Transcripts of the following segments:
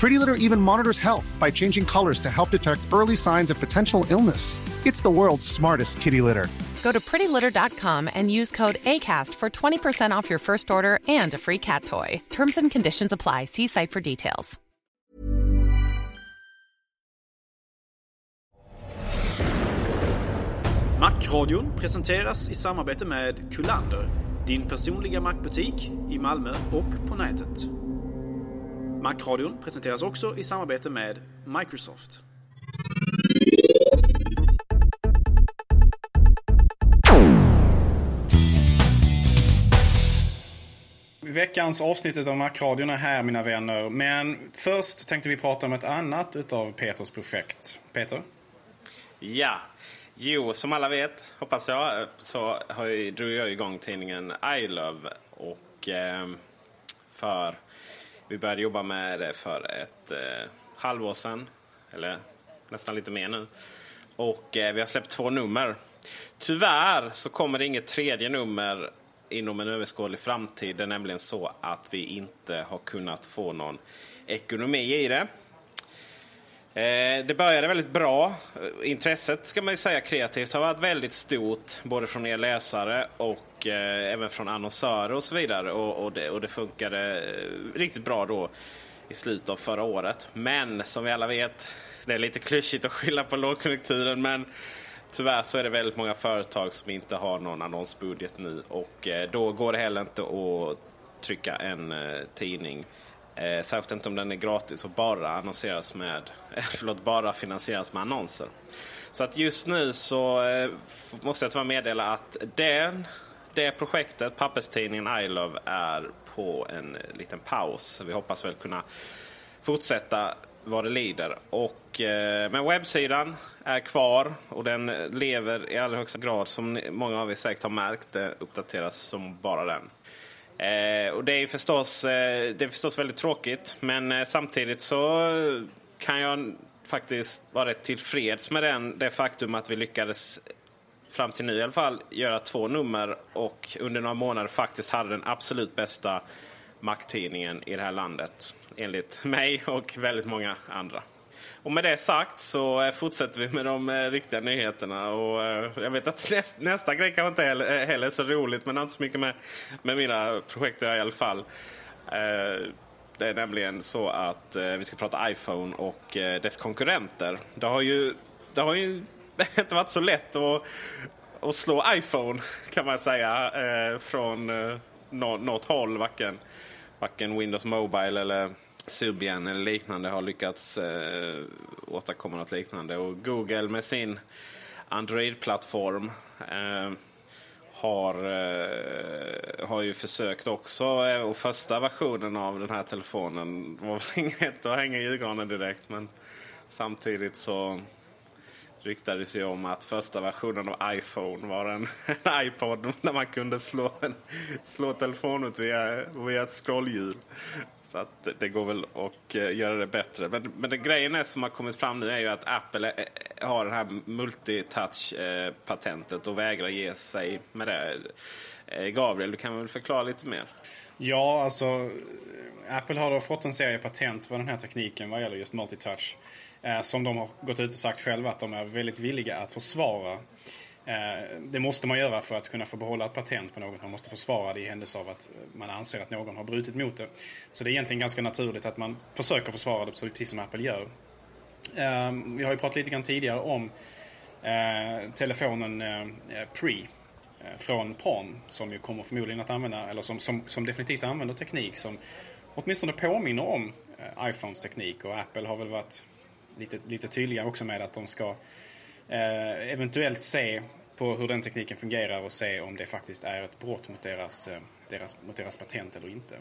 Pretty Litter even monitors health by changing colors to help detect early signs of potential illness. It's the world's smartest kitty litter. Go to prettylitter.com and use code ACAST for 20% off your first order and a free cat toy. Terms and conditions apply. See site for details. Macradion presenteras i samarbete med Kullander, din personliga Macbutik i Malmö och på nätet. Macradion presenteras också i samarbete med Microsoft. Veckans avsnitt av Macradion är här mina vänner. Men först tänkte vi prata om ett annat utav Peters projekt. Peter? Ja, jo som alla vet, hoppas jag, så har jag, drog jag igång tidningen I Love. Och eh, för, vi började jobba med det för ett eh, halvår sedan. Eller nästan lite mer nu. Och eh, vi har släppt två nummer. Tyvärr så kommer det inget tredje nummer inom en överskådlig framtid. Det är nämligen så att vi inte har kunnat få någon ekonomi i det. Eh, det började väldigt bra. Eh, intresset ska man ju säga kreativt har varit väldigt stort. Både från er läsare och eh, även från annonsörer och så vidare. Och, och, det, och det funkade eh, riktigt bra då i slutet av förra året. Men som vi alla vet, det är lite klyschigt att skylla på lågkonjunkturen. Men tyvärr så är det väldigt många företag som inte har någon annonsbudget nu. Och eh, då går det heller inte att trycka en eh, tidning Eh, särskilt inte om den är gratis och bara annonseras med, förlåt, bara finansieras med annonser. Så att just nu så eh, måste jag tyvärr meddela att den, det projektet, papperstidningen I Love, är på en liten paus. Vi hoppas väl kunna fortsätta vad det lider. Och, eh, men webbsidan är kvar och den lever i allra högsta grad som många av er säkert har märkt. Det uppdateras som bara den. Eh, och det är, förstås, eh, det är förstås väldigt tråkigt men eh, samtidigt så kan jag faktiskt vara rätt tillfreds med den, det faktum att vi lyckades fram till nu i alla fall göra två nummer och under några månader faktiskt hade den absolut bästa Mac-tidningen i det här landet. Enligt mig och väldigt många andra. Och med det sagt så eh, fortsätter vi med de eh, riktiga nyheterna. Och eh, jag vet att näst, nästa grej kanske inte heller, heller är så roligt men det har inte så mycket med, med mina projekt att göra i alla fall. Det är nämligen så att vi ska prata iPhone och dess konkurrenter. Det har ju, det har ju det har inte varit så lätt att, att slå iPhone kan man säga eh, från eh, något håll. Varken, varken Windows Mobile eller Subian eller liknande har lyckats eh, åstadkomma något liknande. Och Google med sin Android-plattform eh, har, eh, har ju försökt också. Eh, och första versionen av den här telefonen var väl inget att hänga i julgranen direkt. Men samtidigt så ryktades sig om att första versionen av iPhone var en, en iPod där man kunde slå, en, slå telefonen via, via ett scrollhjul. Så att det går väl att eh, göra det bättre. Men, men det grejen är som har kommit fram nu är ju att Apple eh, eh, har det här multitouch-patentet och vägrar ge sig med det. Gabriel, du kan väl förklara lite mer? Ja, alltså Apple har då fått en serie patent för den här tekniken vad gäller just multitouch. Eh, som de har gått ut och sagt själva att de är väldigt villiga att försvara. Eh, det måste man göra för att kunna få behålla ett patent på något. Man måste försvara det i händelse av att man anser att någon har brutit mot det. Så det är egentligen ganska naturligt att man försöker försvara det precis som Apple gör. Eh, vi har ju pratat lite grann tidigare om telefonen Pre från PON som ju kommer förmodligen att använda, eller som, som, som definitivt använder teknik som åtminstone påminner om iPhones teknik och Apple har väl varit lite, lite tydliga också med att de ska eh, eventuellt se på hur den tekniken fungerar och se om det faktiskt är ett brott mot deras, eh, deras, mot deras patent eller inte.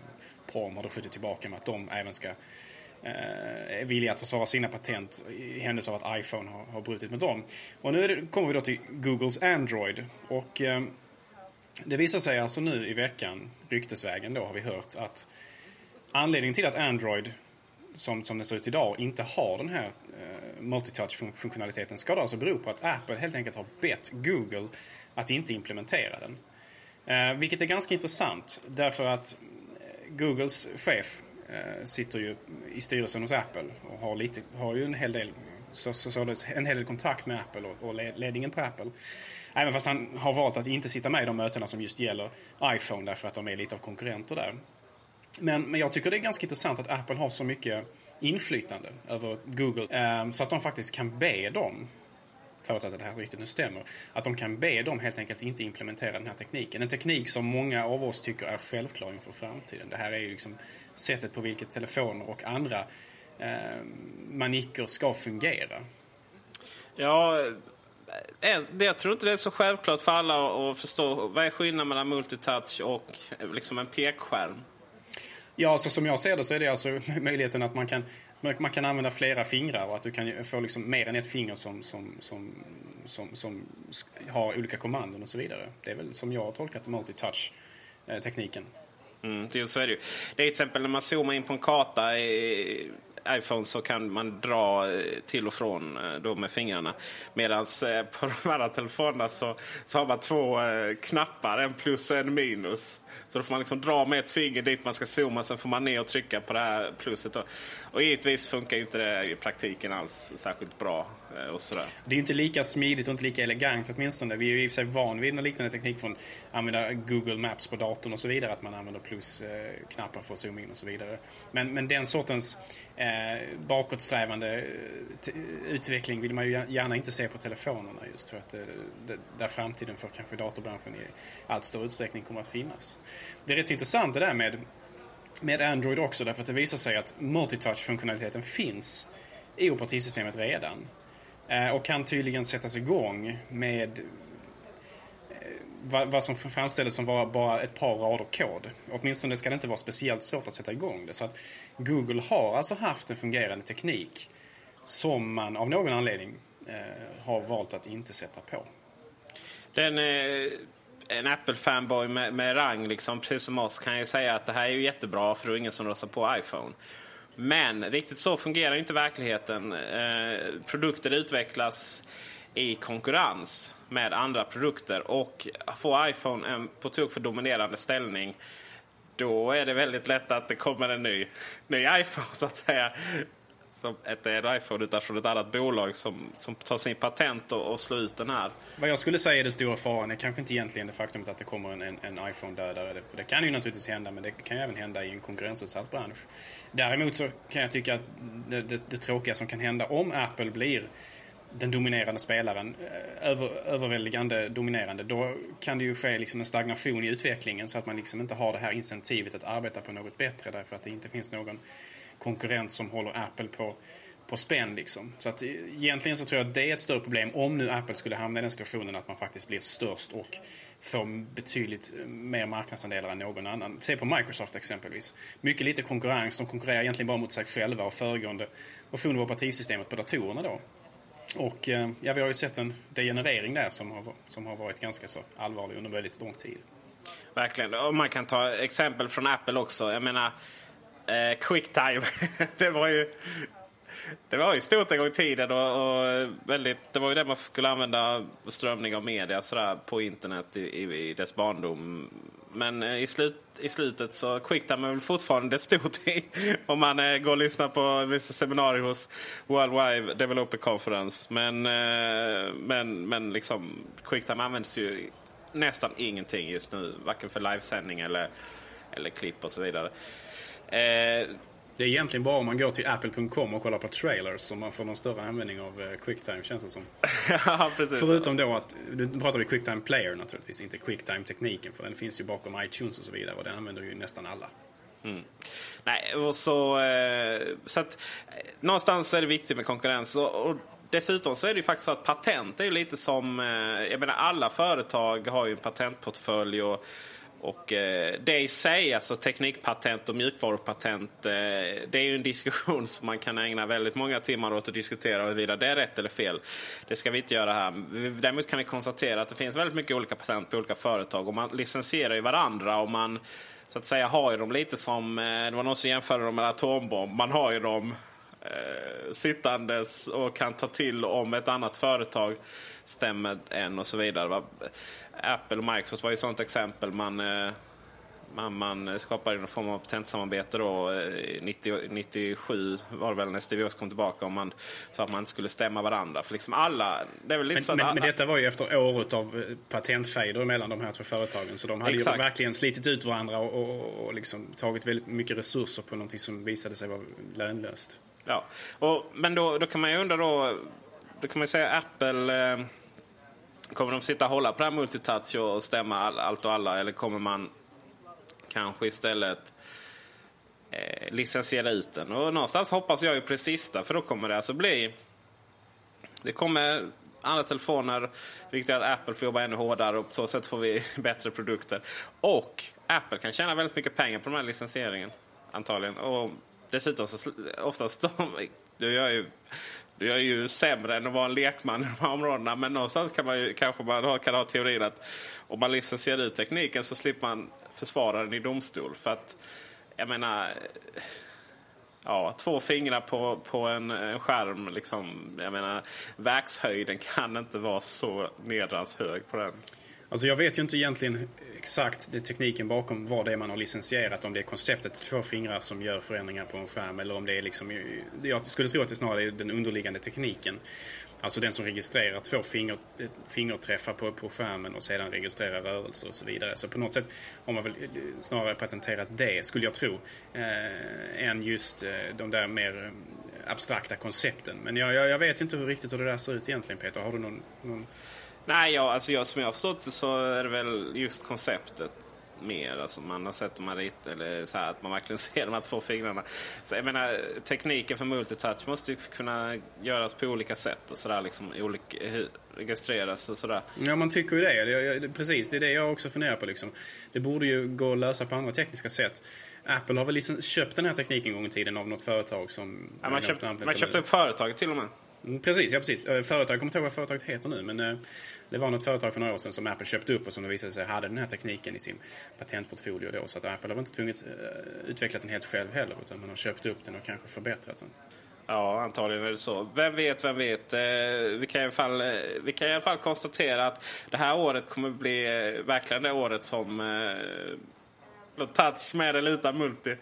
Prom har då skjutit tillbaka med att de även ska eh, är villiga att försvara sina patent i händelse av att iPhone har, har brutit med dem. Och nu det, kommer vi då till Googles Android. Och eh, det visar sig alltså nu i veckan, ryktesvägen då har vi hört att anledningen till att Android som, som den ser ut idag inte har den här eh, multitouch-funktionaliteten ska det alltså bero på att Apple helt enkelt har bett Google att inte implementera den. Eh, vilket är ganska intressant därför att eh, Googles chef eh, sitter ju i styrelsen hos Apple och har, lite, har ju en hel del så, så, så en hel del kontakt med Apple och, och ledningen på Apple. Även fast han har valt att inte sitta med i de mötena som just gäller iPhone därför att de är lite av konkurrenter där. Men, men jag tycker det är ganska intressant att Apple har så mycket inflytande över Google eh, så att de faktiskt kan be dem förutsatt att det här ryktet nu stämmer, att de kan be dem helt enkelt inte implementera den här tekniken. En teknik som många av oss tycker är självklar inför framtiden. Det här är ju liksom sättet på vilket telefoner och andra eh, manicker ska fungera. Ja, eh, eh, jag tror inte det är så självklart för alla att förstå vad är skillnaden mellan multitouch och eh, liksom en pekskärm. Ja, så som jag ser det så är det alltså möjligheten att man kan, man kan använda flera fingrar och att du kan få liksom mer än ett finger som, som, som, som, som har olika kommandon och så vidare. Det är väl som jag har tolkat multitouch-tekniken. Eh, mm, det, så är det ju. Det är till exempel när man zoomar in på en karta i iPhone så kan man dra eh, till och från eh, då med fingrarna. Medan eh, på de andra telefonerna så, så har man två knappar, en plus och en minus. Så då får man liksom dra med ett finger dit man ska zooma, sen får man ner och trycka på det här pluset. Då. Och givetvis funkar inte det i praktiken alls särskilt bra. Och sådär. Det är inte lika smidigt och inte lika elegant åtminstone. Vi är ju i och för sig van vid en liknande teknik från att använda Google Maps på datorn och så vidare. Att man använder plusknappar för att zooma in och så vidare. Men, men den sortens eh, Eh, bakåtsträvande eh, utveckling vill man ju gärna inte se på telefonerna just för att eh, där framtiden för kanske datorbranschen i allt större utsträckning kommer att finnas. Det är rätt så intressant det där med, med Android också därför att det visar sig att multitouch-funktionaliteten finns i operativsystemet redan eh, och kan tydligen sättas igång med vad, vad som framställdes som var bara ett par rader kod. Åtminstone ska det inte vara speciellt svårt att sätta igång det. Så att Google har alltså haft en fungerande teknik som man av någon anledning eh, har valt att inte sätta på. Den, eh, en Apple-fanboy med, med, rang, liksom, precis som oss, kan ju säga att det här är ju jättebra för det är ingen som röstar på iPhone. Men riktigt så fungerar inte verkligheten. Eh, produkter utvecklas i konkurrens med andra produkter. Och får iPhone en på tok för dominerande ställning då är det väldigt lätt att det kommer en ny, ny iPhone så att säga. Som inte är en iPhone utan från ett annat bolag som, som tar sin patent och, och slår ut den här. Vad jag skulle säga är den stora faran är kanske inte egentligen det faktumet att det kommer en, en, iPhone-dödare. Det, det kan ju naturligtvis hända men det kan ju även hända i en konkurrensutsatt bransch. Däremot så kan jag tycka att det, det, det tråkiga som kan hända om Apple blir den dominerande spelaren eh, över, överväldigande dominerande, då kan det ju ske liksom en stagnation i utvecklingen så att man liksom inte har det här incentivet att arbeta på något bättre därför att det inte finns någon konkurrent som håller Apple på, på spänn. Liksom. Så att eh, egentligen så tror jag att det är ett större problem om nu Apple skulle hamna i den situationen att man faktiskt blir störst och får betydligt eh, mer marknadsandelar än någon annan. Se på Microsoft exempelvis. Mycket lite konkurrens, de konkurrerar egentligen bara mot sig själva och föregående versioner av operativsystemet på datorerna då. Och eh, ja, vi har ju sett en degenerering där som har, som har varit ganska så allvarlig under väldigt lång tid. Verkligen. Och man kan ta exempel från Apple också. Jag menar, eh, Quicktime. det var ju... Det var ju stort en gång i tiden och, och, väldigt, det var ju det man skulle använda strömning av media sådär, på internet i, i, i dess barndom men eh, i, slut, i slutet så Quicktime är väl fortfarande ett stort i. Om man eh, går och lyssnar på vissa seminarier hos World Wide Developer Conference. Men, eh, men, men liksom Quicktime används ju nästan ingenting just nu. Varken för livesändning eller, eller klipp och så vidare. Eh, det är egentligen bara om man går till apple.com och kollar på trailers som man får någon större användning av eh, Quicktime känns det som. ja, precis. Förutom då att, nu pratar vi Quicktime Player naturligtvis, inte Quicktime-tekniken för den finns ju bakom iTunes och så vidare och den använder ju nästan alla. Mm. Nej, och så, eh, så att eh, någonstans är det viktigt med konkurrens. Och, och dessutom så är det ju faktiskt så att patent är ju lite som, jag menar alla företag har ju en patentportfölj och och eh, det i sig, alltså teknikpatent och mjukvarupatent, eh, det är ju en diskussion som man kan ägna väldigt många timmar åt att diskutera huruvida det är rätt eller fel. Det ska vi inte göra här. Däremot kan vi konstatera att det finns väldigt mycket olika patent på olika företag och man licensierar ju varandra och man så att säga har ju dem lite som, eh, det var någon som jämförde dem med en atombomb. Man har ju dem eh, sittandes och kan ta till om ett annat företag stämmer en och så vidare. Apple och Microsoft var ju ett sånt exempel. Man, eh, man, man skapade någon form av patentsamarbete då. 90, eh, 97 var det väl när Steve Jobs kom tillbaka och man sa att man inte skulle stämma varandra. För liksom alla, det är väl lite men, så men, men, detta var ju efter år av eh, patentfejder mellan de här två företagen. Så de hade Exakt. ju verkligen slitit ut varandra och, och, och liksom tagit väldigt mycket resurser på någonting som visade sig vara lönlöst. Ja, och, men då, då kan man ju undra då, då kan man ju säga Apple Kommer de sitta och hålla på det här multitouch och stämma allt och alla eller kommer man kanske istället eh, licensiera ut den? Och någonstans hoppas jag ju på det sista för då kommer det alltså bli... Det kommer andra telefoner, vilket att Apple får jobba ännu hårdare och på så sätt får vi bättre produkter. Och Apple kan tjäna väldigt mycket pengar på den här licensieringen antagligen. Och dessutom så oftast de, det gör ju du är ju sämre än att vara en lekman i de här områdena. Men någonstans kan man ju, kanske man kan ha teorin att om man licensierar ut tekniken så slipper man försvara den i domstol. För att, jag menar, ja, två fingrar på, på en, en skärm. Liksom, jag menar, verkshöjden kan inte vara så nedrans hög på den. Alltså jag vet ju inte egentligen exakt det tekniken bakom vad det är man har licensierat. Om det är konceptet två fingrar som gör förändringar på en skärm eller om det är liksom... Jag skulle tro att det snarare är den underliggande tekniken. Alltså den som registrerar två finger, fingerträffar på, på skärmen och sedan registrerar rörelser och så vidare. Så på något sätt har man väl snarare patenterat det, skulle jag tro, eh, än just eh, de där mer eh, abstrakta koncepten. Men jag, jag, jag, vet inte hur riktigt hur det där ser ut egentligen Peter. Har du någon, någon Nej, ja, alltså jag, som jag har förstått det så är det väl just konceptet mer. Alltså man har sett de här rit, eller så här, att man verkligen ser de här två fingrarna. Så jag menar, tekniken för multitouch måste ju kunna göras på olika sätt och sådär liksom olika, registreras och sådär. Ja, man tycker ju det. det, det precis, det är det jag också funderar på liksom. Det borde ju gå att lösa på andra tekniska sätt. Apple har väl liksom köpt den här tekniken en gång i tiden av något företag som... Ja, man, köpt, man köpte upp företaget till och med. Mm, precis, ja precis. Eh, företag, företaget, jag kommer inte ihåg vad företaget heter nu, men eh, det var något företag för några år sedan som Apple köpte upp och som det visade sig hade den här tekniken i sin patentportfolio då. Så att Apple har inte tvunget uh, eh, utvecklat den helt själv heller, utan man har köpt upp den och kanske förbättrat den. Ja, antagligen är det så. Vem vet, vem vet. vi, kan i alla fall, vi kan i alla fall konstatera att det här året kommer bli verkligen det året som touch med eller utan multi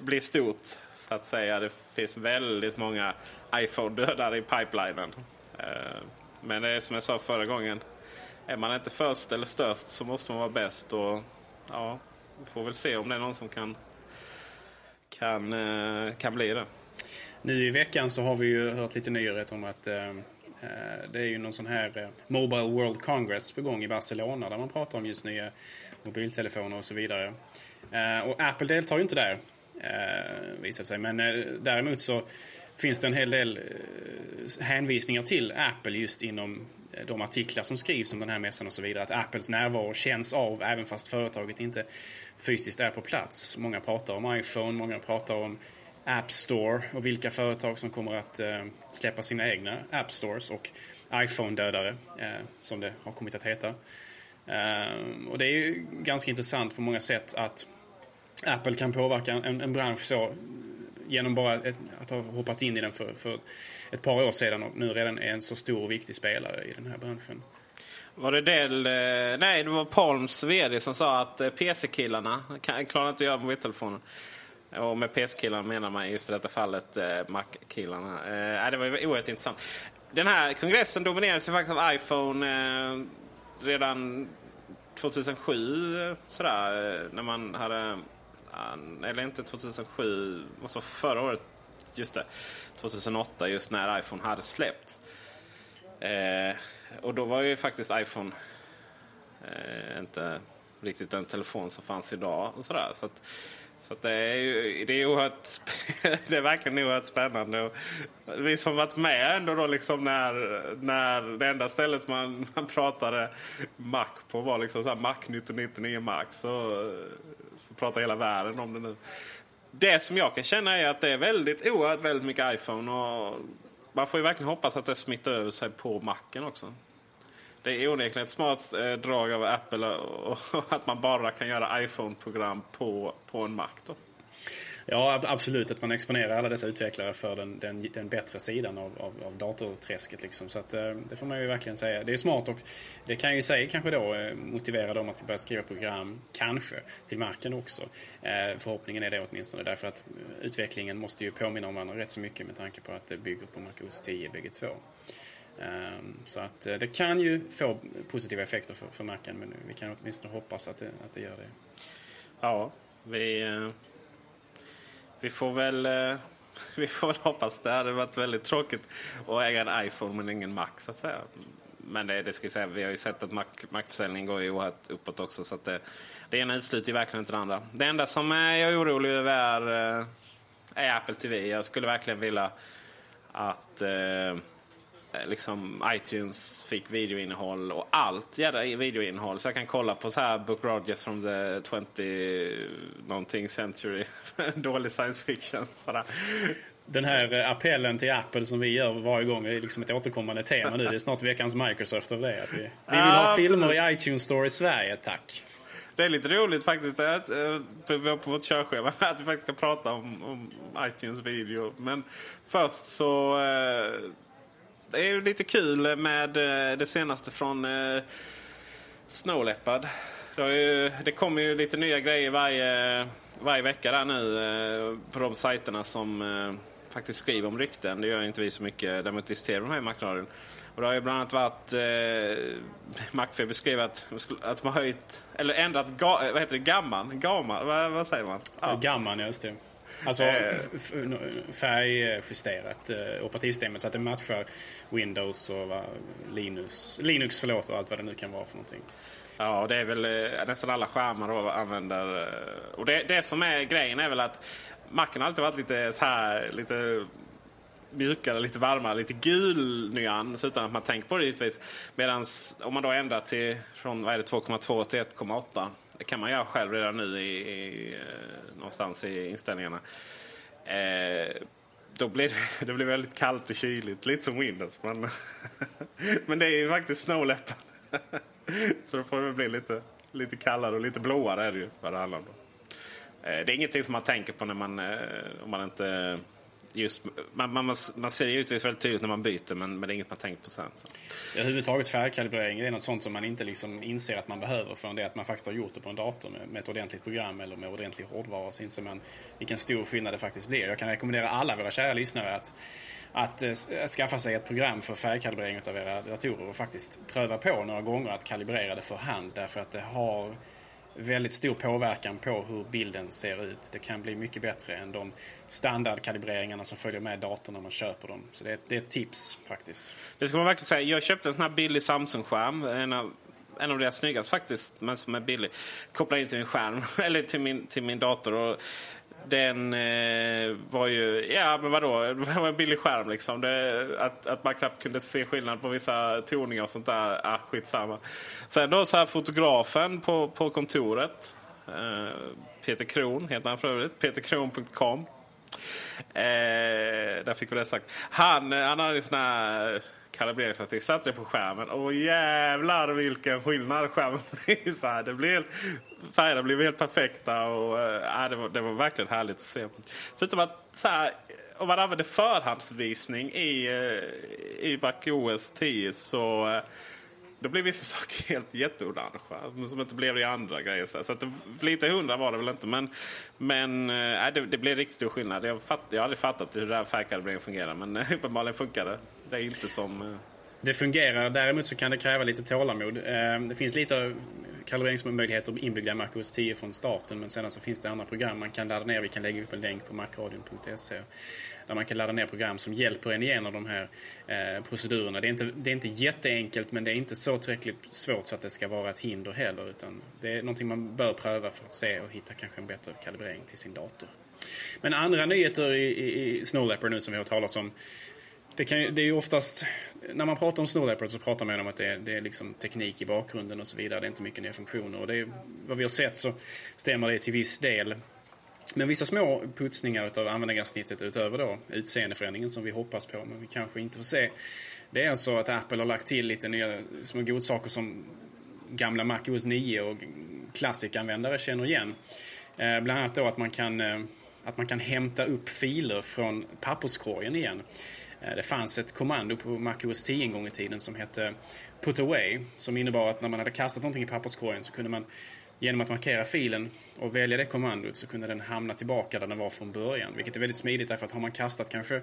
blir stort. Så att säga. Det finns väldigt många iPhone dödar i pipelinen. Eh, men det är som jag sa förra gången. Är man inte först eller störst så måste man vara bäst. Och, ja, vi får väl se om det är någon som kan, kan, eh, kan bli det. Nu i veckan så har vi ju hört lite nyheter om att eh, eh det är ju någon sån här Mobile World Congress på gång i Barcelona där man pratar om just nya mobiltelefoner och så vidare. Och Apple deltar ju inte där, visar sig. Men däremot så finns det en hel del eh, hänvisningar till Apple just inom eh, de artiklar som skrivs om den här mässan och så vidare. Att Apples närvaro känns av även fast företaget inte fysiskt är på plats. Många pratar om iPhone, många pratar om App Store och vilka företag som kommer att eh, släppa sina egna App Stores och iPhone-dödare, som det har kommit att heta. och det är ju ganska intressant på många sätt att Apple kan påverka en, en bransch så genom bara ett, att ha hoppat in i den för, för, ett par år sedan och nu redan är en så stor och viktig spelare i den här branschen. Var det del... Eh, nej, det var Palms VD som sa att eh, PC-killarna klarar inte att göra mobiltelefoner. Och med PC-killarna menar man just i detta fallet eh, Mac-killarna. Eh, det var ju oerhört intressant. Den här kongressen dominerades ju faktiskt av iPhone eh, redan 2007. Sådär, när man hade... Eller inte 2007, måste vara förra året. Just det. 2008, just när iPhone hade släppts. Eh, och då var ju faktiskt iPhone eh, inte riktigt den telefon som fanns idag. Och sådär. Så, att, så att det är ju det är oerhört, det är verkligen oerhört spännande. Och vi som varit med ändå då liksom när, när det enda stället man, man pratade Mac på var liksom så här Mac 1999 Mac. Så pratar hela världen om det nu. Det som jag kan känna är att det är väldigt oerhört väldigt mycket iPhone. Och man får ju verkligen hoppas att det smittar över sig på Macen också. Det är onekligen ett smart eh, drag av Apple och, och att man bara kan göra iPhone-program på, på en Mac. Då. Ja, absolut. Att man exponerar alla dessa utvecklare för den, den, den bättre sidan av, av, av datorträsket. Liksom. Så att, eh, det får man ju verkligen säga. Det är smart och det kan ju sig kanske då eh, motivera dem att börja skriva program, kanske, till marken också. Eh, förhoppningen är det åtminstone. Därför att utvecklingen måste ju påminna om varandra rätt så mycket med tanke på att det bygger på Mac OS 10 bägge två. Ehm, så att det kan ju få positiva effekter för, för marken men vi kan åtminstone hoppas att det, att det gör det. Ja, vi, vi får väl... eh, Vi får väl hoppas. Det hade varit väldigt tråkigt att äga en iPhone men ingen Mac så att säga. Men det, det ska jag säga, vi har ju sett att Mac, Mac-försäljningen går ju oerhört uppåt också. Så att det, det ena utesluter ju verkligen inte det andra. Det enda som jag är orolig över är, eh, är Apple TV. Jag skulle verkligen vilja att eh, liksom iTunes fick videoinnehåll och allt jävla videoinnehåll. Så jag kan kolla på så här Book Rogers from the 20 någonting century. Dålig science fiction. Sådär. Den här eh, appellen till Apple som vi gör varje gång är liksom ett återkommande tema nu. Det är snart veckans Microsoft av det. Att vi, vi vill ha Ja, filmer precis. i iTunes Store i Sverige, tack. Det är lite roligt faktiskt att, eh, på på vårt körschema att vi faktiskt ska prata om, om iTunes video. Men först så... eh, det är ju lite kul med eh, det senaste från eh, Snow Leopard. Det, ju, det kommer ju lite nya grejer varje, varje vecka där nu eh, på de sajterna som faktiskt skriver om rykten. Det gör ju inte vi så mycket. Däremot diskuterar de här i Macradion. Och det har ju bland annat varit... Eh, Macfe beskriver att, att de har höjt... Eller ändrat... Ga, vad heter det? Gamman? Gamma? Vad, vad säger man? Ja. Gamman, ja, just det. Alltså Eh. färgjusterat eh, operativsystemet så att det matchar Windows och Linux, Linux förlåt, och allt vad det nu kan vara för någonting. Ja, det är väl eh, nästan alla skärmar då använder... Och det, det som är grejen är väl att Macen har alltid varit lite så här... Lite mjukare, lite varmare, lite gul nyans utan att man tänker på det givetvis. Medan om man då ändrar till från vad är det, 2,2 till 1,8. Det kan man göra själv redan nu i, i, eh, någonstans i inställningarna. Eh, då blir det, det blir väldigt kallt och kyligt, lite som Windows. Men, men det är ju faktiskt Snow Leopard. Så då får det bli lite, lite kallare och lite blåare är det ju vad det handlar om. Då. Eh, Det är ingenting som man tänker på när man, eh, om man inte just... Man, man, man ser det givetvis väldigt tydligt när man byter men, men det är inget man tänkt på sen. Så. Överhuvudtaget färgkalibrering det är något sånt som man inte liksom inser att man behöver förrän det att man faktiskt har gjort det på en dator med, med ett ordentligt program eller med ordentlig hårdvara. Så inser man vilken stor skillnad det faktiskt blir. Jag kan rekommendera alla våra kära lyssnare att, att eh, skaffa sig ett program för färgkalibrering av era datorer och faktiskt pröva på några gånger att kalibrera det för hand därför att det har väldigt stor påverkan på hur bilden ser ut. Det kan bli mycket bättre än de standardkalibreringarna som följer med datorn när man köper dem. Så det är, det är ett tips faktiskt. Det ska man verkligen säga. Jag köpte en sån här billig Samsung-skärm. En av, en av deras snyggaste faktiskt, men som är billig. Kopplade in till min skärm, eller till min, till min dator. Och den eh, var ju, ja men vadå, det var en billig skärm liksom. Det, att, att man knappt kunde se skillnad på vissa toningar och sånt där, ah, skitsamma. Sen då så här fotografen på, på kontoret. Eh, Peter Kron heter han för övrigt. Peterkron.com. Eh, där fick vi det sagt. Han, eh, han hade en sån här kalibreringsstativ. Satte det på skärmen. Och jävlar vilken skillnad skärmen blir. Så här, det blev helt, färgerna blev helt perfekta. Och, eh, äh, det, var, det var verkligen härligt att se. Förutom att så här, om man använder förhandsvisning i, eh, i MacOS 10 så eh, då blev vissa saker helt jätteorangea. Som inte blev det i andra grejer. Så att lite hundra var det väl inte. Men, men äh, det, det blev riktigt stor skillnad. Jag, fatt, jag har aldrig fattat hur det här färgkalibreringen fungerar. Men äh, uppenbarligen funkar det. Det är inte som... Äh... Det fungerar. Däremot så kan det kräva lite tålamod. Eh, det finns lite kalibreringsmöjligheter inbyggda i MacOS 10 från starten. Men sedan så finns det andra program man kan ladda ner. Vi kan lägga upp en länk på macradion.se där man kan ladda ner program som hjälper en igenom de här eh, procedurerna. Det är, inte, det är inte jätteenkelt men det är inte så tillräckligt svårt så att det ska vara ett hinder heller. Utan det är någonting man bör pröva för att se och hitta kanske en bättre kalibrering till sin dator. Men andra nyheter i, i, i Snow Leopard nu som vi har talat om det, kan, det är ju oftast, när man pratar om Snow Leopard så pratar man om att det är, det är liksom teknik i bakgrunden och så vidare. Det är inte mycket nya funktioner. Och det är, vad vi har sett så stämmer det till viss del. Men vissa små putsningar av användargränssnittet utöver då utseendeförändringen som vi hoppas på men vi kanske inte får se. Det är alltså att Apple har lagt till lite nya små godsaker som gamla Mac OS 9 och klassikanvändare känner igen. Eh, bland annat då att man kan, eh, att man kan hämta upp filer från papperskorgen igen. Eh, det fanns ett kommando på Mac OS 10 en gång i tiden som hette Put Away som innebar att när man hade kastat någonting i papperskorgen så kunde man Genom att markera filen och välja det kommandot så kunde den hamna tillbaka där den var från början. Vilket är väldigt smidigt därför att har man kastat kanske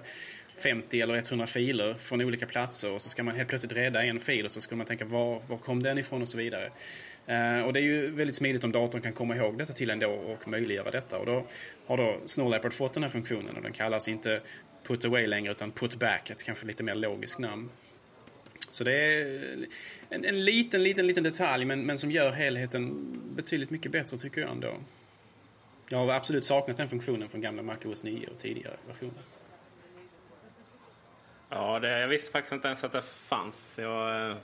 50 eller 100 filer från olika platser och så ska man helt plötsligt rädda en fil och så ska man tänka var, var kom den ifrån och så vidare. Uh, och det är ju väldigt smidigt om datorn kan komma ihåg detta till ändå och möjliggöra detta. Och då har då Snow Leopard fått den här funktionen och den kallas inte put away längre utan put back, ett kanske lite mer logiskt namn. Så det är en, en, liten, liten, liten detalj men, men som gör helheten betydligt mycket bättre tycker jag ändå. Jag har absolut saknat den funktionen från gamla MacOS 9 och tidigare versioner. Ja, det, jag visste faktiskt inte ens att det fanns. Jag, eh,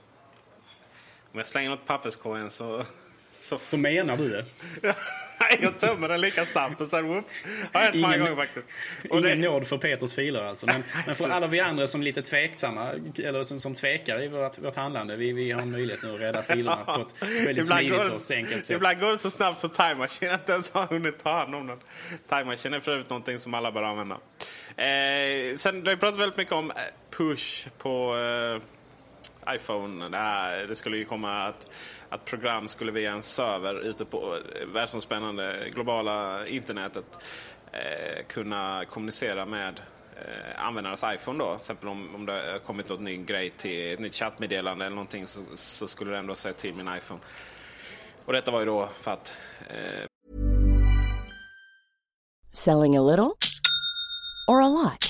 om jag slänger något papperskorgen så, så... Så menar du det? Nej, jag tömmer den lika snabbt och sen whoops. Har hänt många gånger faktiskt. Och ingen det... nåd för Peters filer alltså. Men, men, för alla vi andra som är lite tveksamma, eller som, som tvekar i vårt, vårt handlande. Vi, vi har möjlighet nu att rädda filerna på ett väldigt smidigt och enkelt sätt. Ibland går det så snabbt så Time Machine inte ens har hunnit ta hand om den. Time Machine är för övrigt någonting som alla bör använda. Eh, sen, det har pratat väldigt mycket om eh, push på eh, iPhone. Det, det skulle ju komma att att program skulle via en server ute på eh, världsomspännande globala internetet eh, kunna kommunicera med eh, användarens iPhone då. Till exempel om, om det har kommit något ny grej till ett nytt chattmeddelande eller någonting så, så skulle det ändå säga till min iPhone. Och detta var ju då för att... Eh... Selling a little or a lot?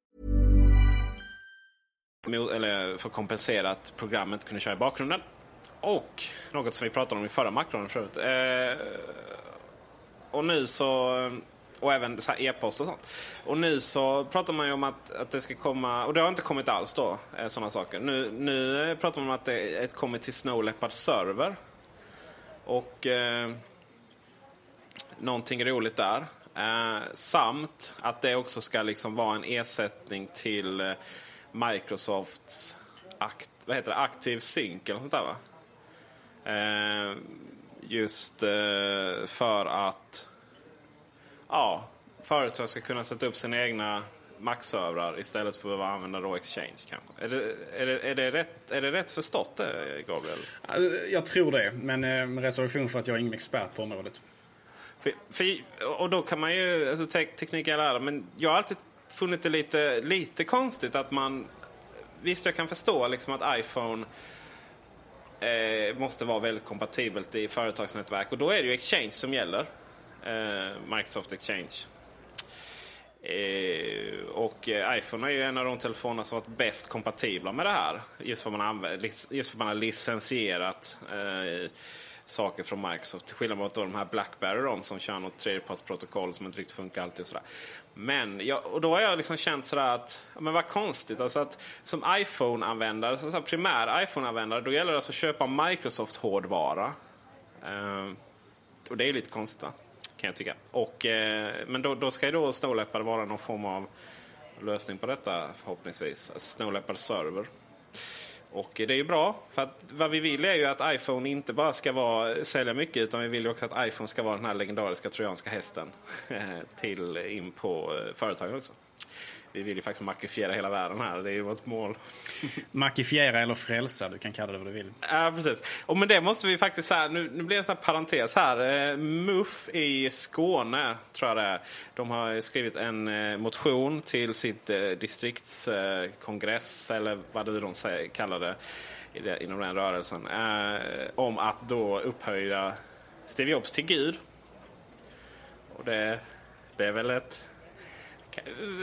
Eller för att kompensera att programmet kunde köra i bakgrunden. Och något som vi pratade om i förra Macron förut. Eh, och nu så... Och även så e-post och sånt. Och nu så pratar man ju om att, att det ska komma, och det har inte kommit alls då, eh, sådana saker. Nu, nu pratar man om att det är kommit till Snow Leopard server. Och eh, någonting roligt där. Eh, samt att det också ska liksom vara en ersättning till eh, Microsofts akt, vad heter det, Active Sync eller sånt där va? Eh, just eh, för att ja, företag ska kunna sätta upp sina egna Mac-servrar istället för att använda då Exchange kanske. Är det, är det, är det, rätt, är det rätt förstått det, Gabriel? Jag tror det, men eh, med reservation för att jag är ingen expert på området. För, för, och då kan man ju, alltså te teknik är men jag har alltid funnit det lite, lite konstigt att man... Visst, jag kan förstå liksom att iPhone eh, måste vara väldigt kompatibelt i företagsnätverk. Och då är det ju Exchange som gäller. Eh, Microsoft Exchange. Eh, och eh, iPhone är ju en av de telefoner som varit bäst kompatibla med det här. Just för att man, just för att man har licensierat eh, saker från Microsoft. Till skillnad mot de här Blackberry de, som kör något tredjepartsprotokoll som inte riktigt funkar alltid. Och sådär. Men jag, och då har jag liksom känt sådär att, men vad konstigt. Alltså att som iPhone-användare, så primär iPhone-användare, då gäller det alltså att köpa Microsoft-hårdvara. Ehm, och det är lite konstigt va? Kan jag tycka. Och, eh, men då, då ska ju då Snow Leopard vara någon form av lösning på detta förhoppningsvis. Alltså Snow Leopard server. Och det är ju bra, för att vad vi vill är ju att iPhone inte bara ska vara, sälja mycket utan vi vill ju också att iPhone ska vara den här legendariska trojanska hästen eh, till in på eh, företagen också. Vi vill ju faktiskt makifiera hela världen här, det är ju vårt mål. makifiera eller frälsa, du kan kalla det vad du vill. Ja, precis. Och med det måste vi faktiskt säga, nu, nu blir det en sån här parentes här. Eh, MUF i Skåne, tror jag det är. De har skrivit en eh, motion till sitt eh, distriktskongress, eller vad det de säger, kallar det, inom den rörelsen. Om att då upphöja Steve Jobs till Gud. Och det, det är väl ett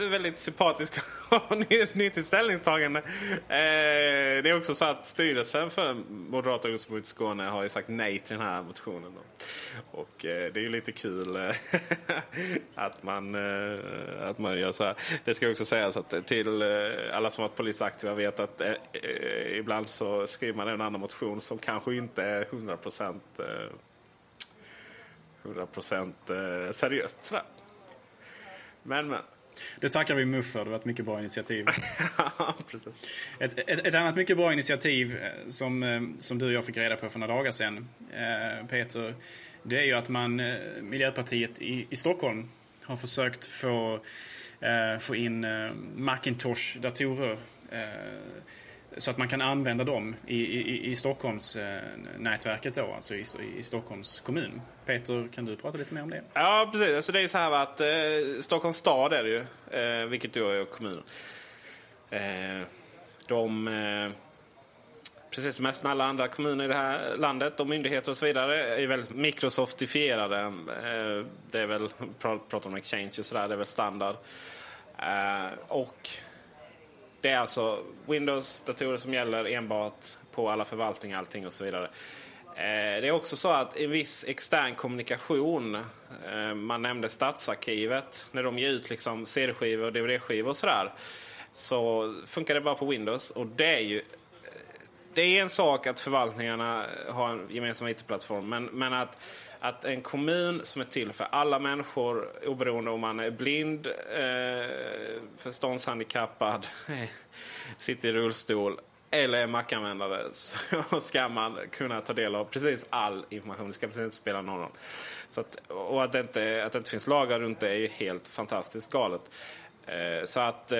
väldigt sympatisk och nyttigt ställningstagande. Eh, det är också så att styrelsen för Moderata ungdomsförbundet i Skåne har ju sagt nej till den här motionen. Då. Och eh, det är ju lite kul eh, att, man, eh, att man gör så här. Det ska också sägas att till eh, alla som varit polisaktiva vet att eh, eh, ibland så skriver man en annan motion som kanske inte är 100 procent eh, 100% seriöst. Sådär. Men, men. Det tackar vi MUF för. Det var ett mycket bra initiativ. ett, ett, ett, annat mycket bra initiativ eh, som, eh, som du och jag fick reda på för några dagar sedan, eh, Peter, det är ju att man, Miljöpartiet i, i Stockholm, har försökt få, få in Macintosh-datorer så att man kan använda dem i, i, i Stockholmsnätverket eh, då, alltså i, i Stockholms kommun. Peter, kan du prata lite mer om det? Ja, precis. Alltså det är så här att eh, Stockholms stad är det ju, eh, vilket då är kommunen. Eh, de, eh, precis som nästan alla andra kommuner i det här landet och myndigheter och så vidare, är väldigt Microsoftifierade. Eh, det är väl, pratar om Exchange och sådär, det är väl standard. Eh, och det är alltså Windows-datorer som gäller enbart på alla förvaltningar, allting och så vidare. Eh, det är också så att en viss extern kommunikation, eh, man nämnde Stadsarkivet, när de ger ut liksom CD-skivor och DVD-skivor och sådär, så funkar det bara på Windows. Och det är ju eh, det är en sak att förvaltningarna har en gemensam IT-plattform, men, men att, att en kommun som är till för alla människor, oberoende om man är blind, eh, förståndshandikappad, sitter i rullstol eller är mackanvändare så ska man kunna ta del av precis all information. Det ska precis inte spela någon roll. Så att, och att det, inte, att det inte finns lagar runt det är ju helt fantastiskt galet. Eh, så att eh,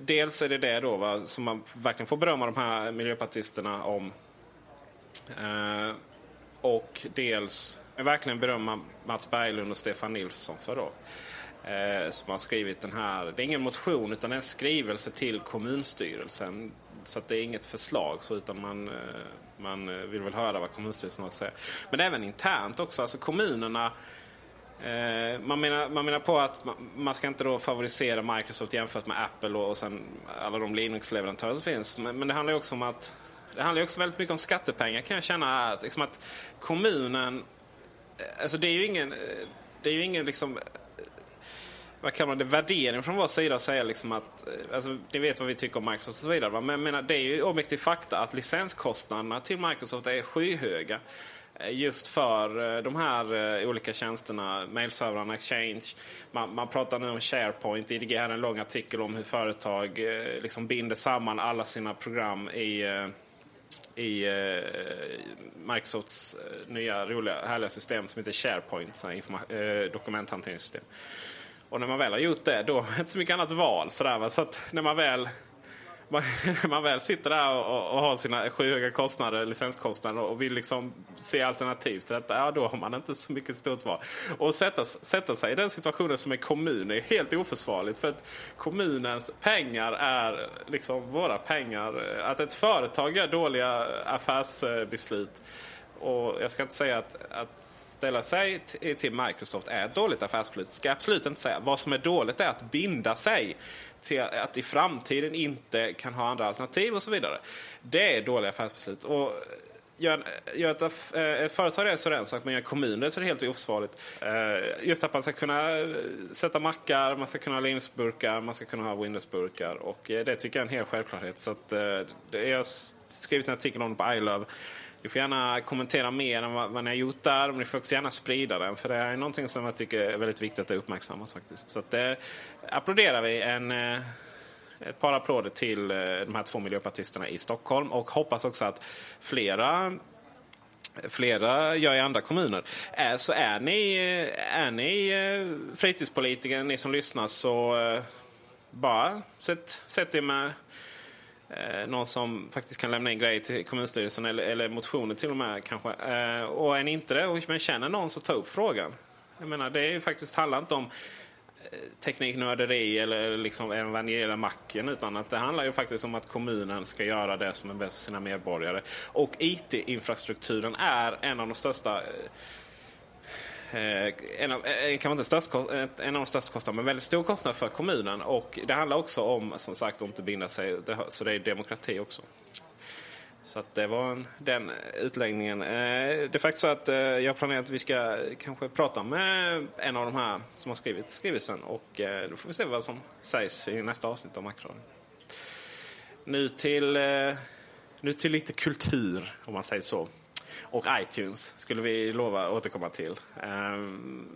dels är det det då va, som man verkligen får berömma de här miljöpartisterna om. Eh, och dels verkligen berömma Mats Berglund och Stefan Nilsson för då. Eh, som har skrivit den här, det är ingen motion utan en skrivelse till kommunstyrelsen. Så att det är inget förslag så utan man, eh, man eh, vill väl höra vad kommunstyrelsen har att säga. Men även internt också, alltså kommunerna Eh, man, menar, man menar på att man, man, ska inte då favorisera Microsoft jämfört med Apple och, och sen alla de Linux-leverantörer som finns. Men, men, det handlar ju också om att det handlar också väldigt mycket om skattepengar kan jag känna. Att, liksom att kommunen, alltså det är ju ingen, eh, det är ju ingen liksom eh, vad kallar man det, värdering från vår sida att säga liksom att, eh, alltså, ni vet vad vi tycker om Microsoft och så vidare. Men jag menar, det är ju objektiv fakta att licenskostnaderna till Microsoft är skyhöga. Just för de här olika tjänsterna, mailservrarna, Exchange. Man, man pratar nu om SharePoint. IDG hade en lång artikel om hur företag liksom binder samman alla sina program i, i eh, Microsofts eh, nya roliga härliga system som heter SharePoint, eh, dokumenthanteringssystem. Och när man väl har gjort det, då är det inte så mycket annat val. Sådär, Så att när man väl när man väl sitter där och, och har sina skyhöga kostnader, licenskostnader och vill liksom se alternativ till detta, ja då har man inte så mycket stort val. Och sätta, sätta sig i den situationen som en kommun är helt oförsvarligt. För att kommunens pengar är liksom våra pengar. Att ett företag gör dåliga affärsbeslut och jag ska inte säga att, att ställa sig till Microsoft är ett dåligt affärsbeslut. Ska jag absolut inte säga. Vad som är dåligt är att binda sig till att i framtiden inte kan ha andra alternativ och så vidare. Det är dåliga affärsbeslut. Och gör, gör ett, ett eh, företag det så är det en sak, men gör kommuner så är det helt oförsvarligt. Eh, just att man ska kunna eh, sätta mackar, man ska kunna ha Linux-burkar, man ska kunna ha Windows-burkar. Och det tycker jag är en hel självklarhet. Så att, jag har skrivit en artikel om det på iLove. Ni får gärna kommentera mer än vad, vad ni har gjort där. Men ni får också gärna sprida den. För det är någonting som jag tycker är väldigt viktigt att det uppmärksammas faktiskt. Så att det applåderar vi en, eh, ett par applåder till eh, de här två miljöpartisterna i Stockholm. Och hoppas också att flera flera gör i andra kommuner. Så är ni, är ni fritidspolitiker, ni som lyssnar, så bara sätt, sätt er med Eh, någon som faktiskt kan lämna in grejer till kommunstyrelsen eller, eller motioner till och med kanske. Eh, och är ni inte det och men känner någon så ta upp frågan. Jag menar det är ju faktiskt handlar inte om eh, tekniknörderi eller liksom evangeliera macken utan att det handlar ju faktiskt om att kommunen ska göra det som är bäst för sina medborgare. Och IT-infrastrukturen är en av de största Eh, Eh, en av, eh, inte störst, eh, en av de största kostnaderna, men väldigt stor kostnad för kommunen. Och det handlar också om, som sagt, att inte binda sig. Så det är demokrati också. Så att det var en, den utläggningen. Eh, det är faktiskt så att eh, jag planerar att vi ska kanske prata med en av de här som har skrivit skrivelsen. Och då får vi se vad som sägs i nästa avsnitt av Makro. Nu till, nu till lite kultur, om man säger så. Och iTunes skulle vi lova återkomma till. Um,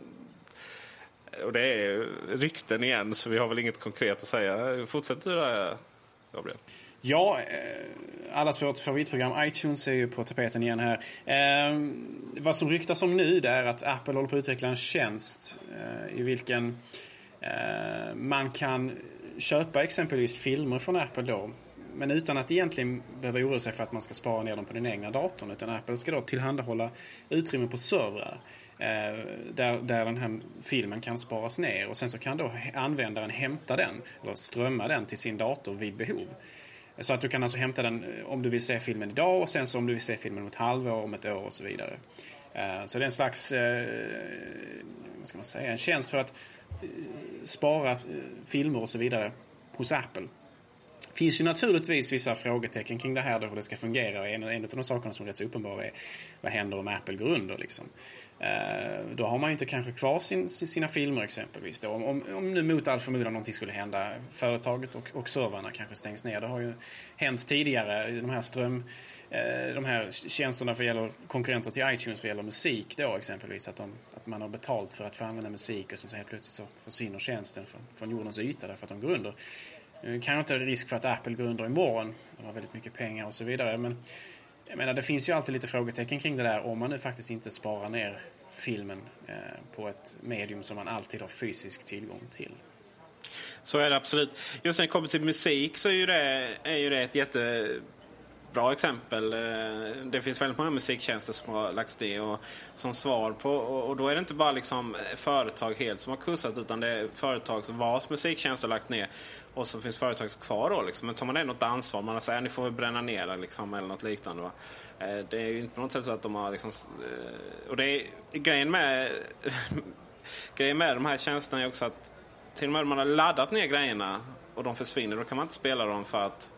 och det är rykten igen, så vi har väl inget konkret att säga. Fortsätt du där, Gabriel. Ja, eh, allas vårt favoritprogram iTunes är ju på tapeten igen här. Eh, vad som ryktas om nu det är att Apple håller på att utveckla en tjänst eh, i vilken eh, man kan köpa exempelvis filmer från Apple då men utan att egentligen behöva oroa sig för att man ska spara ner dem på den egna datorn. Utan Apple ska då tillhandahålla utrymme på servrar. Eh, där, där den här filmen kan sparas ner och sen så kan då användaren hämta den eller strömma den till sin dator vid behov. Så att du kan alltså hämta den eh, om du vill se filmen idag och sen så om du vill se filmen om ett halvår, om ett år och så vidare. Eh, så det är en slags, vad ska man säga, en tjänst för att spara filmer och så vidare hos Apple finns ju naturligtvis vissa frågetecken kring det här, då, hur det ska fungera. En, en av de sakerna som är rätt så uppenbara är vad händer om Apple går under? Liksom. Eh, då har man ju inte kanske kvar sin, sina filmer exempelvis. Då. Om, om, om nu mot all förmodan någonting skulle hända, företaget och, och servrarna kanske stängs ner. Det har ju hänt tidigare, de här ström eh, de här tjänsterna för gäller konkurrenter till iTunes vad gäller musik då exempelvis. Att, de, att man har betalt för att få använda musik och sen så helt plötsligt så försvinner tjänsten från, från jordens yta därför att de går under. Eh, nu kanske inte risk för att Apple går under imorgon. De har väldigt mycket pengar och så vidare. Men jag menar, det finns ju alltid lite frågetecken kring det där om man nu faktiskt inte sparar ner filmen eh, på ett medium som man alltid har fysisk tillgång till. Så är det absolut. Just när det kommer till musik så är ju det, är ju det ett Bra exempel. Eh, det finns väldigt många musiktjänster som har lagts ner och som svar på. Och då är det inte bara liksom företag helt som har kursat utan det är företag vars musiktjänster har lagt ner. Och så finns företag kvar då. Liksom. Men tar man ändå ett ansvar. Man säger att äh, ni får väl bränna ner det liksom, eller något liknande. Va? Eh, det är ju inte på något sätt så att de har liksom... Eh, och det är grejen med, grejen med de här tjänsterna är också att till och med om man har laddat ner grejerna och de försvinner, då kan man inte spela dem för att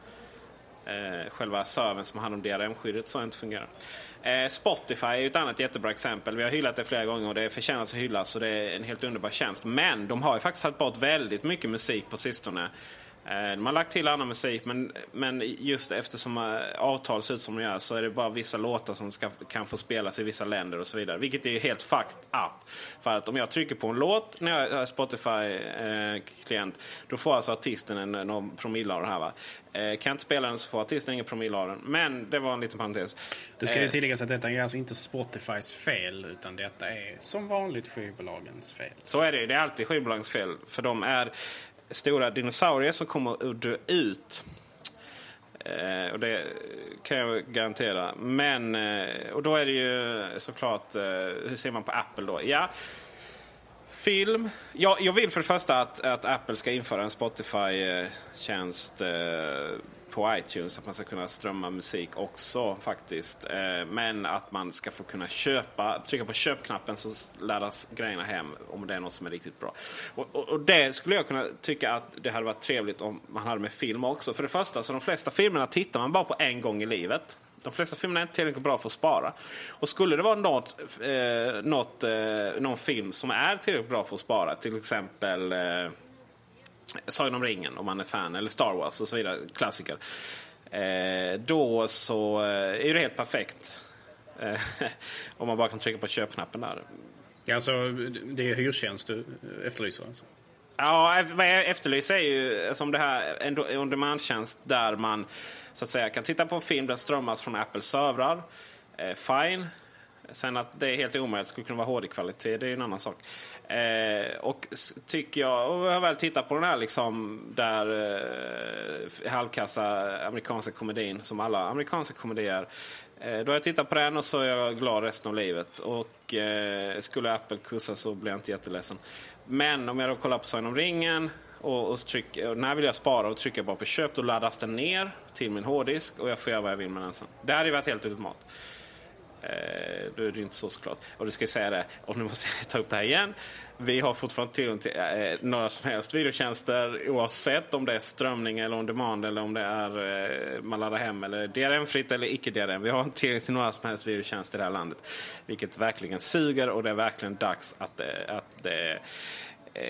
eh, själva servern som har hand om DRM-skyddet så inte fungerar. Eh, Spotify är ju ett annat jättebra exempel. Vi har hyllat det flera gånger och det förtjänar att hyllas och det är en helt underbar tjänst. Men de har ju faktiskt tagit bort väldigt mycket musik på sistone. Eh, De har lagt till annan musik men, men just eftersom eh, avtal ser ut som de gör så är det bara vissa låtar som ska, kan få spelas i vissa länder och så vidare. Vilket är ju helt fucked up. För att om jag trycker på en låt när jag är Spotify-klient då får alltså artisten en, någon promille av det här. Va? Eh, Kan jag inte spela den så får artisten ingen promille av den. Men det var en liten parentes. Det ska ju Eh, tilläggas att detta är alltså inte Spotifys fel utan detta är som vanligt skivbolagens fel. Så är det. Det är alltid skivbolagens fel. För de är stora dinosaurier som kommer att dö ut. Eh, och det kan jag garantera. Men, eh, och då är det ju såklart, eh, hur ser man på Apple då? Ja, film. Ja, jag vill för det första att, att Apple ska införa en Spotify-tjänst eh, på iTunes. Att man ska kunna strömma musik också faktiskt. Eh, men att man ska få kunna köpa, trycka på köpknappen så laddas grejerna hem om det är något som är riktigt bra. Och, och, och det skulle jag kunna tycka att det hade varit trevligt om man hade med film också. För det första, så de flesta filmerna tittar man bara på en gång i livet. De flesta filmerna är inte tillräckligt bra för att spara. Och skulle det vara något, eh, något, eh, någon film som är tillräckligt bra för att spara, till exempel eh, Sagan om ringen om man är fan, eller Star Wars och så vidare, klassiker. Eh, då så eh, är det helt perfekt. Eh, om man bara kan trycka på köpknappen där. Alltså, det är hyrtjänst du efterlyser alltså? Ja, vad jag efterlyser är ju som det här en on demand-tjänst där man så att säga kan titta på en film den strömmas från Apples servrar. Eh, fine. Sen att det är helt omöjligt skulle kunna vara HD-kvalitet, det är en annan sak. Eh, och tycker jag, och jag har väl tittat på den här liksom där eh, halvkassa amerikanska komedin som alla amerikanska komedier. Eh, då har jag tittat på den och så är jag glad resten av livet. Och eh, skulle Apple kursa så blir jag inte jätteledsen. Men om jag då kollar på Sagan om ringen och, och, tryck, och när vill jag spara och trycker bara på köp då laddas den ner till min hårddisk och jag får göra vad jag vill med den sen. Det hade ju varit helt ultimat. Eh, då är det ju inte så såklart. Och du ska jag säga det, och nu måste jag ta upp det här igen. Vi har fortfarande tillgång till eh, några som helst videotjänster oavsett om det är strömning eller on demand eller om det är eh, man laddar hem eller DRM-fritt eller icke DRM. Vi har inte tillgång till några som helst videotjänster i det här landet. Vilket verkligen suger och det är verkligen dags att det, att det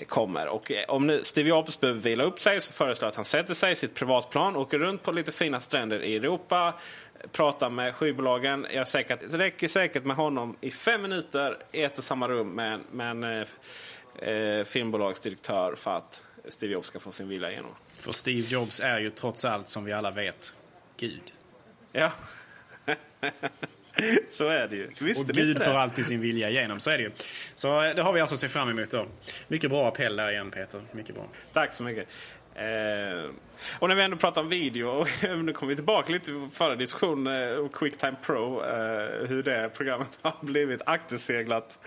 kommer. Och eh, om nu Steve Jobs behöver vila upp sig så föreslår jag att han sätter sig i sitt privatplan, åker runt på lite fina stränder i Europa, pratar med skivbolagen. Jag är säker att det räcker säkert med honom i fem minuter i ett och samma rum med, med en eh, eh, filmbolagsdirektör för att Steve Jobs ska få sin vilja igenom. För Steve Jobs är ju trots allt, som vi alla vet, Gud. Ja. så är det ju. Visste och Gud får alltid sin vilja igenom, så är det ju. Så eh, det har vi alltså att se fram emot då. Mycket bra appell där igen Peter, mycket bra. Tack så mycket. Eh, och när vi ändå pratar om video, och nu kommer vi tillbaka lite till förra diskussionen om Quicktime Pro. Eh, hur det programmet har blivit akterseglat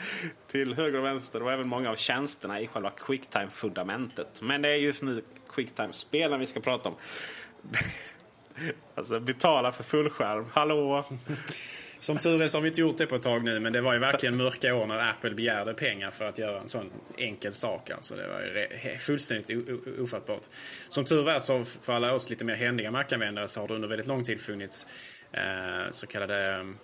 till höger och vänster och även många av tjänsterna i själva Quicktime-fundamentet. Men det är just nu Quicktime-spelen vi ska prata om. Alltså betala för fullskärm. Hallå? Som tur är så har vi inte gjort det på ett tag nu, men det var ju verkligen mörka år när Apple begärde pengar för att göra en sån enkel sak. Alltså det var ju fullständigt ofattbart. Som tur var så för alla oss lite mer händiga markanvändare, så har det under väldigt lång tid funnits eh, så kallade mm,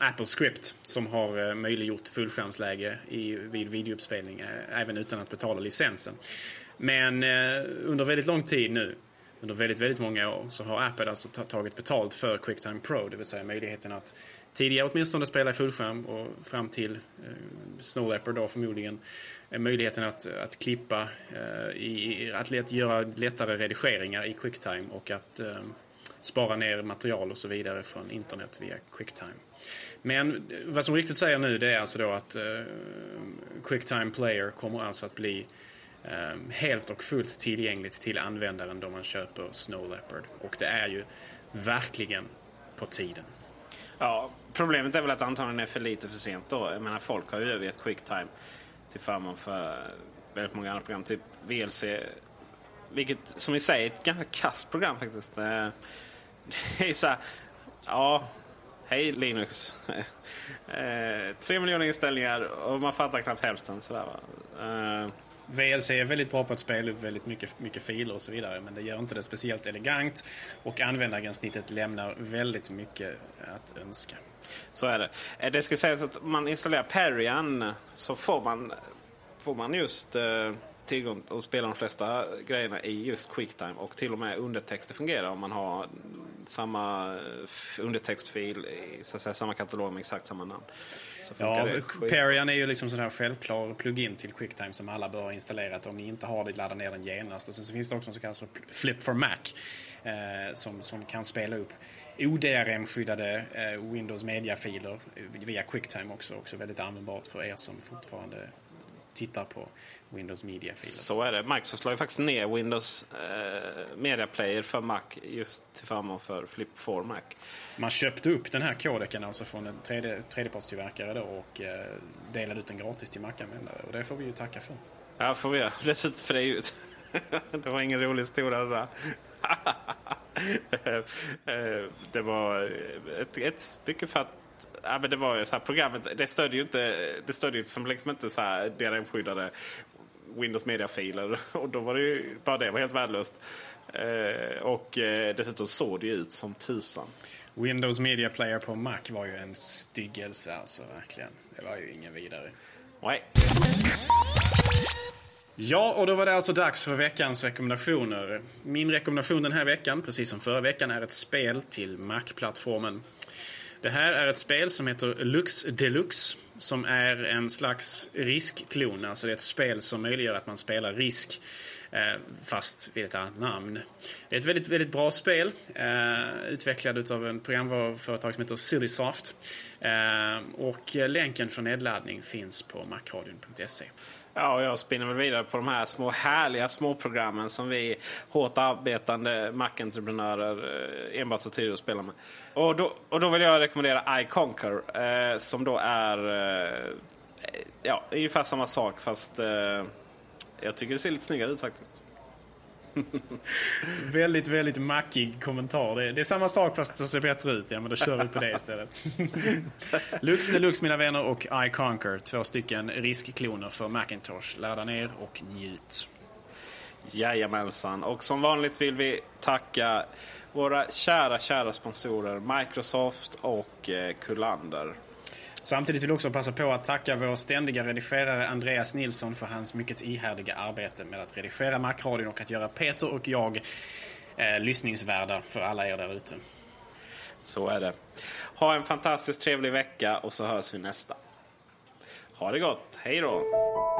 Apple Script som har eh, möjliggjort fullskärmsläge i, vid videouppspelning eh, även utan att betala licensen. Men eh, under väldigt lång tid nu under väldigt, väldigt många år så har Apple alltså tagit betalt för QuickTime Pro, det vill säga möjligheten att tidigare åtminstone spela i fullskärm och fram till eh, Snow Leopard då förmodligen eh, möjligheten att, att klippa, eh, i, att let, göra lättare redigeringar i QuickTime och att eh, spara ner material och så vidare från internet via QuickTime. Men vad som riktigt säger nu det är alltså då att eh, QuickTime Player kommer alltså att bli Ehm, helt och fullt tillgängligt till användaren då man köper Snow Leopard. Och det är ju verkligen på tiden. Ja, problemet är väl att antagligen är för lite för sent då. Jag menar folk har ju övergett Quicktime till förmån för väldigt många andra program. Typ VLC. Vilket som vi säger är ett ganska kast program faktiskt. Eh, det är så här, ja, hej Linux. Eh, tre miljoner inställningar och man fattar knappt hälften. Sådär, va? Eh, VLC är väldigt bra på att spela upp väldigt mycket, mycket filer och så vidare men det gör inte det speciellt elegant och användargränssnittet lämnar väldigt mycket att önska. Så är det. Eh, det ska sägas att om man installerar Perian så får man, får man just eh, tillgång att spela de flesta grejerna i just Quicktime och till och med undertexter fungerar om man har samma eh, undertextfil i så att säga, samma katalog med exakt samma namn. Så ja, Perian är ju liksom sån här självklar plugin till Quicktime som alla bör ha installerat. Om ni inte har det, ladda ner den genast. Och sen så finns det också en så kallad Flip for Mac eh, som, som kan spela upp ODRM-skyddade eh, Windows Media-filer via Quicktime också. Också väldigt användbart för er som fortfarande tittar på Windows Media-filer. Så är det. Microsoft la ju faktiskt ner Windows eh, Media Player för Mac just till förmån för Flip 4 Mac. Man köpte upp den här kodeken alltså från en tredje, tredjepartstillverkare då och eh, delade ut den gratis till Mac-användare. Och det får vi ju tacka för. Ja, får vi göra. Dessutom för det är ju... det var ingen rolig historia det där. Eh, det var ett, ett mycket fatt ja, men det var ju så här, programmet det stödjer ju inte, det stödjer ju som liksom inte så här DRM-skyddade Windows Media-filer. Och då var det ju, bara det var helt värdelöst. Eh, och eh, dessutom såg det ju ut som tusan. Windows Media Player på Mac var ju en styggelse alltså, verkligen. Det var ju ingen vidare. Nej. Ja, och då var det alltså dags för veckans rekommendationer. Min rekommendation den här veckan, precis som förra veckan, är ett spel till Mac-plattformen. Det här är ett spel som heter Lux Deluxe som är en slags riskklon. Alltså det är ett spel som möjliggör att man spelar risk eh, fast vid ett annat namn. Det är ett väldigt, väldigt bra spel eh, utvecklad av en programvaruföretag som heter Sillysoft. Eh, och länken för nedladdning finns på macradion.se. Ja, och jag spinner väl vidare på de här små härliga småprogrammen som vi hårt arbetande Mac-entreprenörer eh, enbart har tid att spela med. Och då, och då vill jag rekommendera iConquer eh, som då är eh, ja, ungefär samma sak fast eh, jag tycker det ser lite snyggare ut faktiskt. väldigt, väldigt mackig kommentar. Det är, det är, samma sak fast det ser bättre ut. Ja, men då kör vi på det istället. Lux Deluxe mina vänner och iConquer. Två stycken riskkloner för Macintosh. Ladda ner och njut. Jajamensan. Och som vanligt vill vi tacka våra kära, kära sponsorer Microsoft och eh, Kullander. Samtidigt vill jag också passa på att tacka vår ständiga redigerare Andreas Nilsson för hans mycket ihärdiga arbete med att redigera Macradion och att göra Peter och jag eh, lyssningsvärda för alla er där ute. Så är det. Ha en fantastiskt trevlig vecka och så hörs vi nästa. Ha det gott. Hej då!